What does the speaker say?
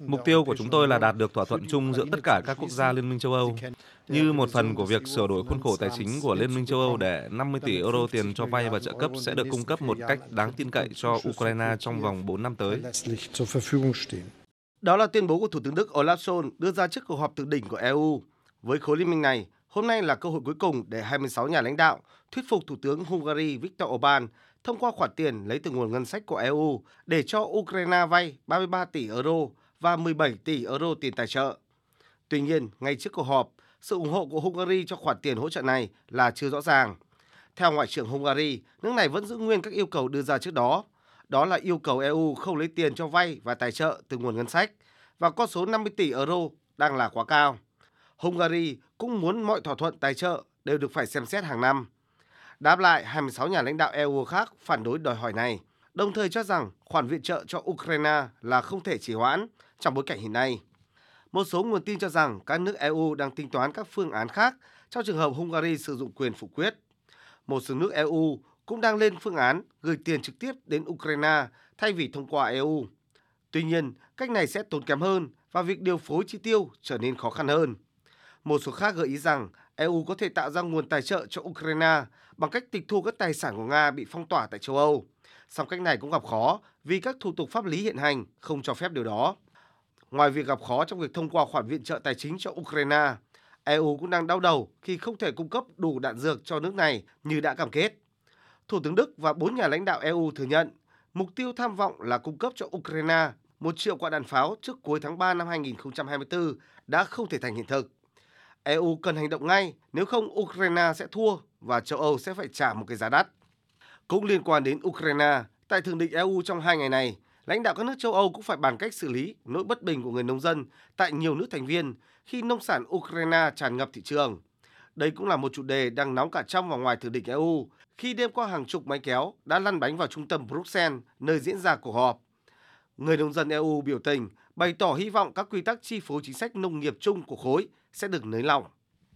Mục tiêu của chúng tôi là đạt được thỏa thuận chung giữa tất cả các quốc gia Liên minh châu Âu, như một phần của việc sửa đổi khuôn khổ tài chính của Liên minh châu Âu để 50 tỷ euro tiền cho vay và trợ cấp sẽ được cung cấp một cách đáng tin cậy cho Ukraine trong vòng 4 năm tới. Đó là tuyên bố của Thủ tướng Đức Olaf Scholz đưa ra trước cuộc họp thượng đỉnh của EU. Với khối liên minh này, hôm nay là cơ hội cuối cùng để 26 nhà lãnh đạo thuyết phục Thủ tướng Hungary Viktor Orbán thông qua khoản tiền lấy từ nguồn ngân sách của EU để cho Ukraine vay 33 tỷ euro và 17 tỷ euro tiền tài trợ. Tuy nhiên, ngay trước cuộc họp, sự ủng hộ của Hungary cho khoản tiền hỗ trợ này là chưa rõ ràng. Theo Ngoại trưởng Hungary, nước này vẫn giữ nguyên các yêu cầu đưa ra trước đó. Đó là yêu cầu EU không lấy tiền cho vay và tài trợ từ nguồn ngân sách và con số 50 tỷ euro đang là quá cao. Hungary cũng muốn mọi thỏa thuận tài trợ đều được phải xem xét hàng năm. Đáp lại, 26 nhà lãnh đạo EU khác phản đối đòi hỏi này, đồng thời cho rằng khoản viện trợ cho Ukraine là không thể trì hoãn trong bối cảnh hiện nay. Một số nguồn tin cho rằng các nước EU đang tính toán các phương án khác trong trường hợp Hungary sử dụng quyền phủ quyết. Một số nước EU cũng đang lên phương án gửi tiền trực tiếp đến Ukraine thay vì thông qua EU. Tuy nhiên, cách này sẽ tốn kém hơn và việc điều phối chi tiêu trở nên khó khăn hơn. Một số khác gợi ý rằng EU có thể tạo ra nguồn tài trợ cho Ukraine bằng cách tịch thu các tài sản của Nga bị phong tỏa tại châu Âu. Song cách này cũng gặp khó vì các thủ tục pháp lý hiện hành không cho phép điều đó. Ngoài việc gặp khó trong việc thông qua khoản viện trợ tài chính cho Ukraine, EU cũng đang đau đầu khi không thể cung cấp đủ đạn dược cho nước này như đã cam kết. Thủ tướng Đức và bốn nhà lãnh đạo EU thừa nhận mục tiêu tham vọng là cung cấp cho Ukraine một triệu quả đạn pháo trước cuối tháng 3 năm 2024 đã không thể thành hiện thực. EU cần hành động ngay, nếu không Ukraine sẽ thua và châu Âu sẽ phải trả một cái giá đắt. Cũng liên quan đến Ukraine, tại thượng đỉnh EU trong hai ngày này, lãnh đạo các nước châu Âu cũng phải bàn cách xử lý nỗi bất bình của người nông dân tại nhiều nước thành viên khi nông sản Ukraine tràn ngập thị trường. Đây cũng là một chủ đề đang nóng cả trong và ngoài thượng đỉnh EU khi đêm qua hàng chục máy kéo đã lăn bánh vào trung tâm Bruxelles nơi diễn ra cuộc họp. Người nông dân EU biểu tình bày tỏ hy vọng các quy tắc chi phối chính sách nông nghiệp chung của khối sẽ được nới lỏng.